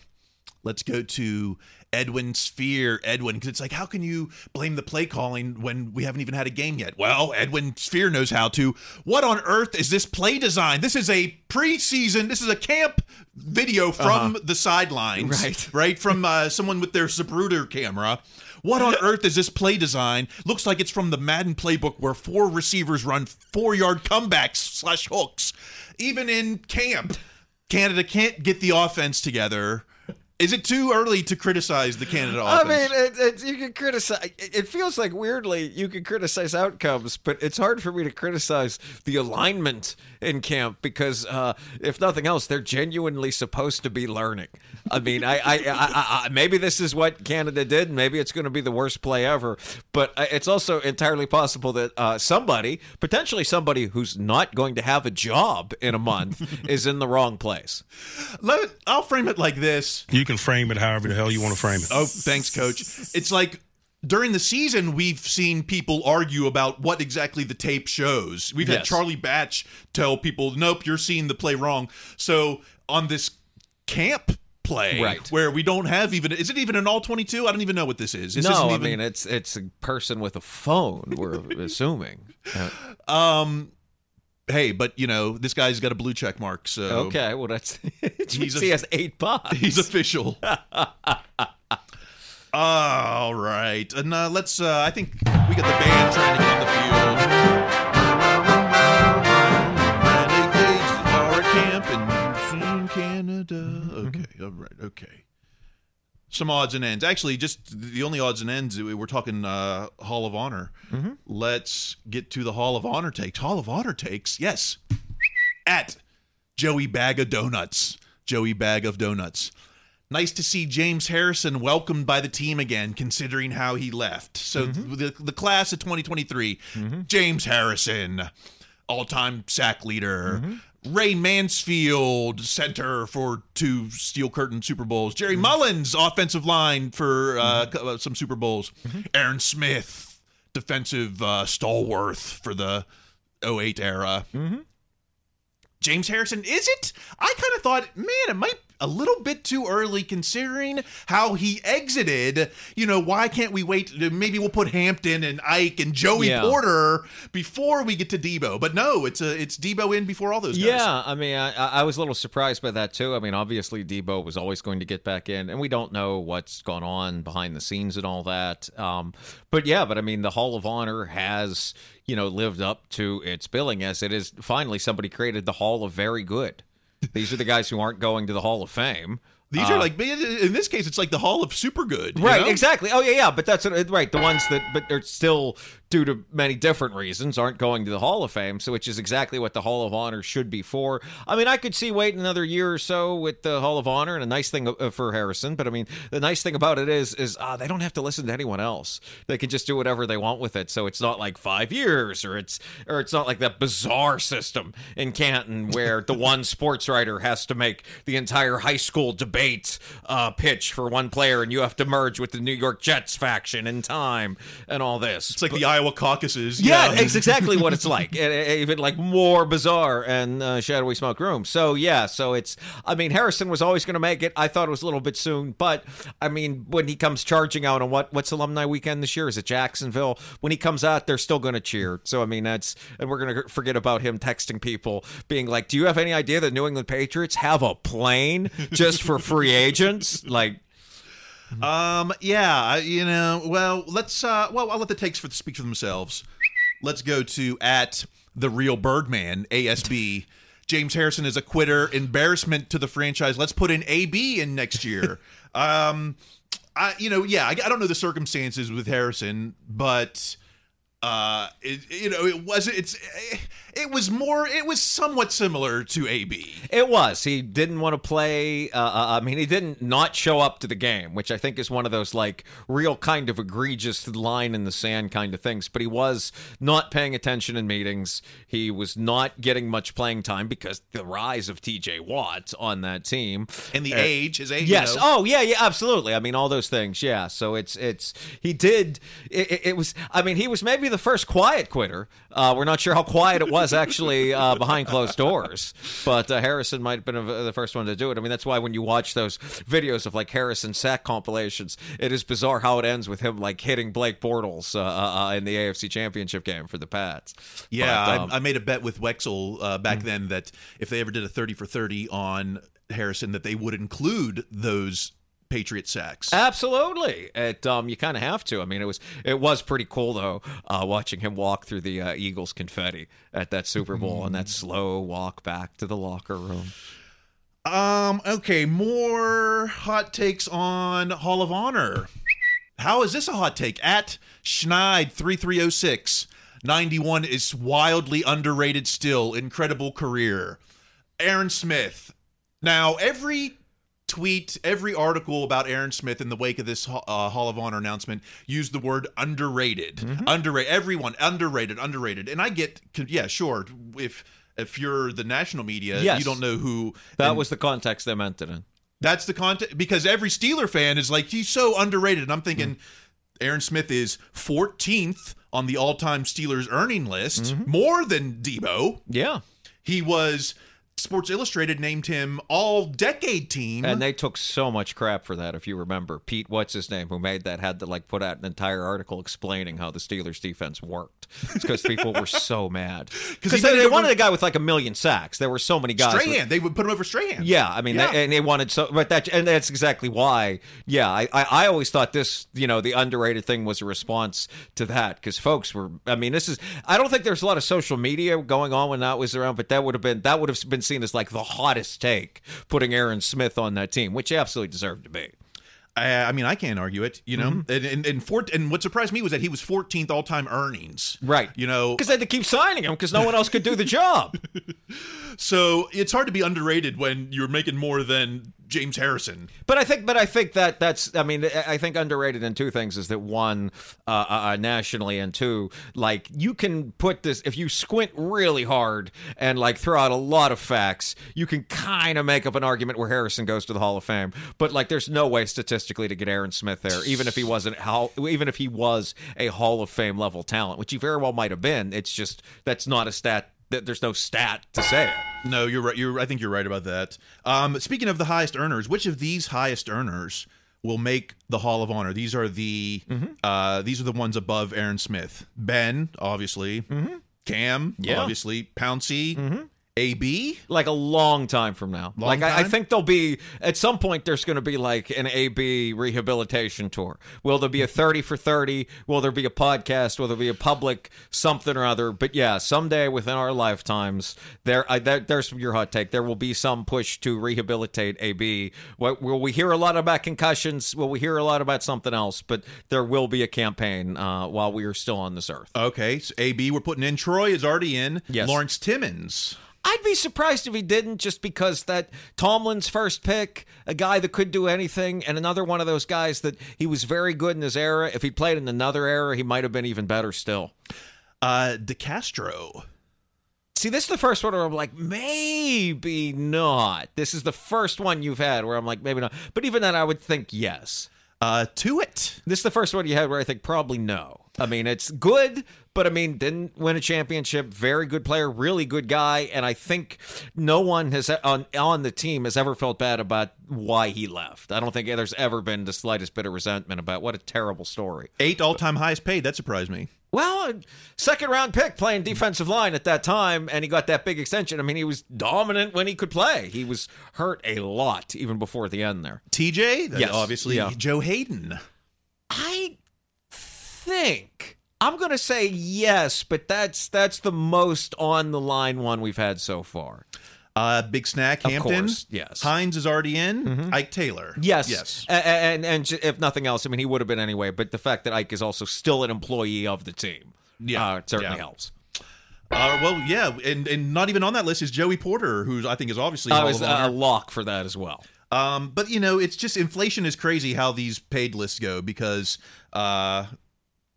Let's go to Edwin Sphere. Edwin, because it's like, how can you blame the play calling when we haven't even had a game yet? Well, Edwin Sphere knows how to. What on earth is this play design? This is a preseason, this is a camp video from Uh-huh. the sidelines. Right. Right? From uh, someone with their Zapruder camera. What on earth is this play design? Looks like it's from the Madden playbook where four receivers run four yard comebacks slash hooks. Even in camp, Canada can't get the offense together. Is it too early to criticize the Canada I mean, it, it, you can criticize. It it feels like weirdly you can criticize outcomes, but it's hard for me to criticize the alignment in camp because, uh, if nothing else, they're genuinely supposed to be learning. I mean, I, I, I, I, I maybe this is what Canada did. Maybe it's going to be the worst play ever, but uh, it's also entirely possible that uh, somebody, potentially somebody who's not going to have a job in a month, is in the wrong place. Let I'll frame it like this. You can frame it however the hell you want to frame it. Oh, thanks, coach. It's like during the season, we've seen people argue about what exactly the tape shows. We've had Charlie Batch tell people, nope, you're seeing the play wrong. So on this camp play, Right. where we don't have even, is it even an all 22? I don't even know what this is. This no, isn't I mean it's it's a person with a phone. We're assuming. Um, hey, but you know, this guy's got a blue check mark, so Okay, well that's He's he has eight pods. He's official. All right, and uh, let's. Uh, I think we got the band training on the field. Some odds and ends. Actually, just the only odds and ends. We're talking uh, Hall of Honor. Mm-hmm. Let's get to the Hall of Honor takes. Hall of Honor takes. Yes, at Joey Bag of Donuts. Joey Bag of Donuts. Nice to see James Harrison welcomed by the team again, considering how he left. So mm-hmm. the the class of 2023, mm-hmm. James Harrison, all time sack leader. Ray Mansfield, center for two Steel Curtain Super Bowls. Gerry Mullins, offensive line for uh, co- uh, some Super Bowls. Aaron Smith, defensive uh, stalwart for the 08 era. James Harrison, is it? I kind of thought, man, it might a little bit too early considering how he exited. You know, why can't we wait? Maybe we'll put Hampton and Ike and Joey Yeah. Porter before we get to Debo. But no, it's a it's Debo in before all those guys. Yeah, I mean, I, I was a little surprised by that too. I mean, obviously Debo was always going to get back in, and we don't know what's gone on behind the scenes and all that. Um, but yeah, but I mean, the Hall of Honor has you know lived up to its billing as it is. Finally, somebody created the Hall of Very Good. These are the guys who aren't going to the Hall of Fame. These Uh, are like in this case, it's like the Hall of Super Good. you Right, know? exactly. Oh yeah, yeah. But that's right. The ones that, but they're still due to many different reasons aren't going to the Hall of Fame. So, which is exactly what the Hall of Honor should be for. I mean, I could see waiting another year or so with the Hall of Honor, and a nice thing uh, for Harrison. But I mean, the nice thing about it is, is uh, they don't have to listen to anyone else. They can just do whatever they want with it. So it's not like five years, or it's, or it's not like that bizarre system in Canton where the one sports writer has to make the entire high school debate uh, pitch for one player, and you have to merge with the New York Jets faction in time and all this. It's like the Iowa caucuses. Yeah, know? it's exactly what it's like, and, uh, even like more bizarre and uh, shadowy smoke room. So yeah, so it's. I mean, Harrison was always going to make it. I thought it was a little bit soon, but I mean, when he comes charging out on what what's alumni weekend this year? Is it Jacksonville? When he comes out, they're still going to cheer. So I mean, that's and we're going to forget about him texting people, being like, "Do you have any idea that New England Patriots have a plane just for free agents?" Like. Um. Yeah. You know. Well, let's. Uh. Well, I'll let the takes for the speak for themselves. Let's go to at the real Birdman ASB. James Harrison is a quitter. Embarrassment to the franchise. Let's put in AB in next year. um. I. You know. Yeah. I, I don't know the circumstances with Harrison, but. Uh, it, you know, it was it's it was more it was somewhat similar to AB. It was. He didn't want to play. Uh, uh, I mean, he didn't not show up to the game, which I think is one of those like real kind of egregious line in the sand kind of things. But he was not paying attention in meetings. He was not getting much playing time because the rise of T.J. Watt on that team And the Uh, age, his age. you Yes. know. Oh, yeah, yeah, absolutely. I mean, all those things. Yeah. So it's it's he did. It, it- it was. I mean, he was maybe the first quiet quitter. Uh, we're not sure how quiet it was actually uh, behind closed doors, but uh, Harrison might have been uh, the first one to do it. I mean, that's why when you watch those videos of like Harrison sack compilations, it is bizarre how it ends with him like hitting Blake Bortles uh, uh, uh, in the AFC Championship game for the Pats. Yeah, But, um, I, I made a bet with Wexell uh, back then that if they ever did a thirty for thirty on Harrison, that they would include those Patriot sacks. Absolutely, it um you kind of have to. I mean, it was it was pretty cool though, uh, watching him walk through the uh, Eagles confetti at that Super Bowl and that slow walk back to the locker room. Um. Okay. More hot takes on Hall of Honor. How is this a hot take? At Schneid three three zero six. 91 is wildly underrated still. Incredible career. Aaron Smith. Now, every tweet, every article about Aaron Smith in the wake of this uh, Hall of Honor announcement used the word underrated. Mm-hmm. Underrated. Everyone underrated, underrated. And I get, yeah, sure. If if you're the national media, Yes. you don't know who. That and was the context they meant it in. That's the context because every Steeler fan is like, he's so underrated. And I'm thinking, mm-hmm. Aaron Smith is 14th on the all-time Steelers earning list, mm-hmm. more than Debo. Yeah. He was Sports Illustrated named him all decade team. And they took so much crap for that, if you remember. Pete, what's his name, who made that, had to like put out an entire article explaining how the Steelers defense worked. It's because people were so mad. Because he they, they wanted a guy with like a million sacks. There were so many guys. with- Strahan, they would put him over Strahan. Yeah, I mean, Yeah. They, and they wanted so, but that, and that's exactly why. Yeah, I, I, I always thought this, you know, the underrated thing was a response to that because folks were. I mean, this is. I don't think there's a lot of social media going on when that was around, but that would have been that would have been seen as like the hottest take, putting Aaron Smith on that team, which he absolutely deserved to be. I, I mean, I can't argue it, you know. Mm-hmm. And, and and four, and what surprised me was that he was 14th all-time earnings. Right. You know, Because they had to keep signing him because no one else could do the job. so it's hard to be underrated when you're making more than James Harrison. But I think, but I think that that's. I mean, I think underrated in two things is that one, uh, uh, nationally, and two, like you can put this if you squint really hard and like throw out a lot of facts, you can kind of make up an argument where Harrison goes to the Hall of Fame. But like, there's no way statistically to get Aaron Smith there, even if he wasn't how, even if he was a Hall of Fame level talent, which he very well might have been. It's just that's not a stat. That There's no stat to say it. No, you're right. You're. I think you're right about that. Um, speaking of the highest earners, which of these highest earners will make the Hall of Honor? These are the. Mm-hmm. Uh, these are the ones above Aaron Smith. Ben, obviously. Cam, Mm-hmm. Yeah. obviously. Pouncey. AB. like a long time from now. Long like I, I think there'll be at some point there's going to be like an AB rehabilitation tour. Will there be a thirty for thirty? Will there be a podcast? Will there be a public something or other? But yeah, someday within our lifetimes, there, I, there there's your hot take. There will be some push to rehabilitate AB. What will we hear a lot about concussions? Will we hear a lot about something else? But there will be a campaign uh, while we are still on this earth. Okay, so AB we're putting in. Troy is already in. Yes. Lawrence Timmons. I'd be surprised if he didn't, just because that Tomlin's first pick, a guy that could do anything, and another one of those guys that he was very good in his era. If he played in another era, he might have been even better still. Uh, DeCastro. See, this is the first one where I'm like, maybe not. This is the first one you've had where I'm like, maybe not. But even then, I would think yes. Uh, to it. This is the first one you had where I think probably no. I mean, it's good, but I mean, didn't win a championship. Very good player, really good guy, and I think no one has on on the team has ever felt bad about why he left. I don't think there's ever been the slightest bit of resentment about what a terrible story. Eight all-time highest paid. That surprised me. Well, second round pick playing defensive line at that time, and he got that big extension. I mean, he was dominant when he could play. He was hurt a lot even before the end there. TJ. Yes. Obviously. Yeah. Joe Haden. I think I'm going to say yes, but that's that's the most on the line one we've had so far. Uh, Big Snack Of Hampton. course, yes. Hines is already in. Ike Taylor. Yes, Yes. A- a- and, and if nothing else, I mean, he would have been anyway. But the fact that Ike is also still an employee of the team, Yeah, uh, certainly yeah. helps. Uh, well, yeah, and and not even on that list is Joey Porter, who I think is obviously. I Hall was a lock for that as well. Um, but you know, it's just inflation is crazy how these paid lists go because, uh,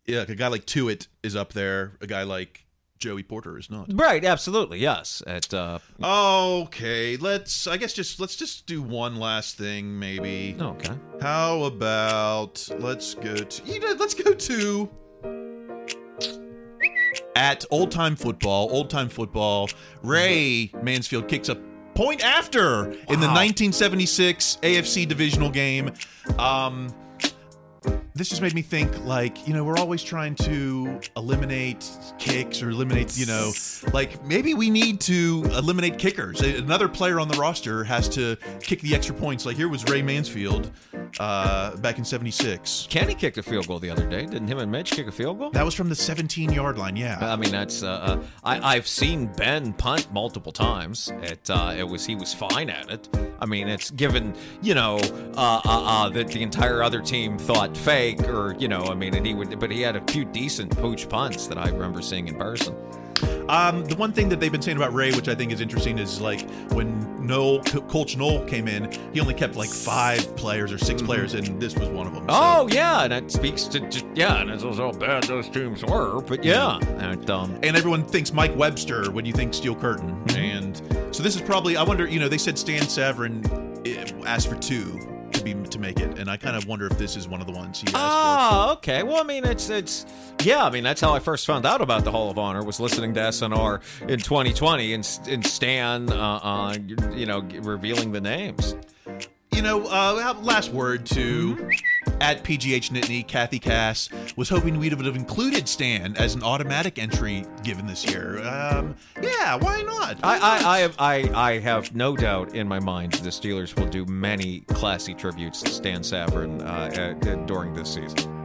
yeah, like a guy like Tuitt is up there, a guy like Joey Porter is not. Right, absolutely, yes. At uh, Okay, let's. I guess just let's just do one last thing, maybe. okay, How about let's go to you know, let's go to at old time football. Old time football. Ray Mansfield kicks a point after in the 1976 AFC divisional game. Um, this just made me think like you know we're always trying to eliminate kicks or eliminate you know like maybe we need to eliminate kickers. Another player on the roster has to kick the extra points. Like here was ray mansfield uh, back in 76 kenny kicked a field goal the other day. Didn't him and mitch kick a field goal? That was from the 17 yard line yeah. I mean that's uh, uh, I, i've seen ben punt multiple times. It uh, it was he was fine at it. I mean it's given you know uh, uh, uh, that the entire other team thought or you know i mean and he would but he had a few decent pooch punts that i remember seeing in person um, the one thing that they've been saying about Ray, which I think is interesting, is like when Noll, Coach Noll came in, he only kept like five players or 6 mm-hmm. players, and this was one of them. So. Oh yeah, and it speaks to just, yeah, and it's how bad those teams were, but yeah, and, um, and everyone thinks Mike Webster when you think Steel Curtain, mm-hmm. and so this is probably I wonder, you know, they said Stan Savran eh, asked for two to be to make it, and I kind of wonder if this is one of the ones he asked oh, for. okay. Well, I mean, it's it's yeah. I mean, that's how I first found out about the Hall of Honor was listening to SNR in 2020 and and Stan, uh, uh, you know, revealing the names. You know, uh, last word to. At PGH Nittany, Kathy Cass was hoping we would have included Stan as an automatic entry given this year. Um, yeah, why not? Why I, not? I, I, have, I, I have no doubt in my mind the Steelers will do many classy tributes to Stan Savran uh, uh, during this season.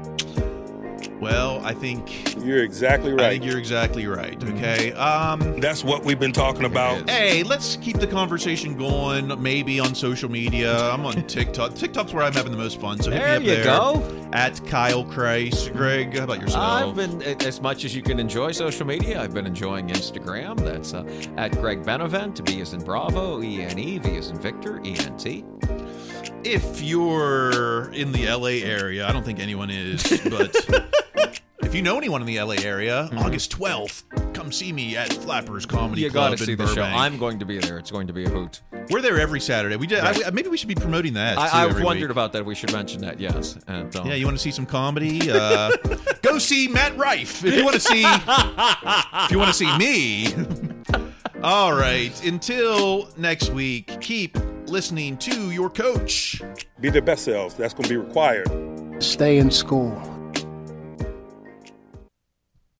Well, I think you're exactly right. I think you're exactly right. Okay. Um, That's what we've been talking about. Hey, let's keep the conversation going. Maybe on social media. I'm on TikTok. TikTok's where I'm having the most fun. So hit there me up you there. go. At Kyle Chrise. Greg, how about yourself? I've been as much as you can enjoy social media. I've been enjoying Instagram. That's uh, at Greg Benevent. B is in Bravo. E N E. V is in Victor. E N T if you're in the LA area, I don't think anyone is, but if you know anyone in the LA area, mm-hmm. August 12th, come see me at Flappers Comedy you Club gotta see in the show. I'm going to be there. It's going to be a hoot. We're there every Saturday. We did. Right. I, maybe we should be promoting that. I, too, I've every wondered week. about that. We should mention that. Yes. And um, Yeah, you want to see some comedy? Uh, go see Matt Rife. If you want to see, if you want to see me. All right. Until next week, keep listening to your coach. Be their best selves. That's going to be required. Stay in school.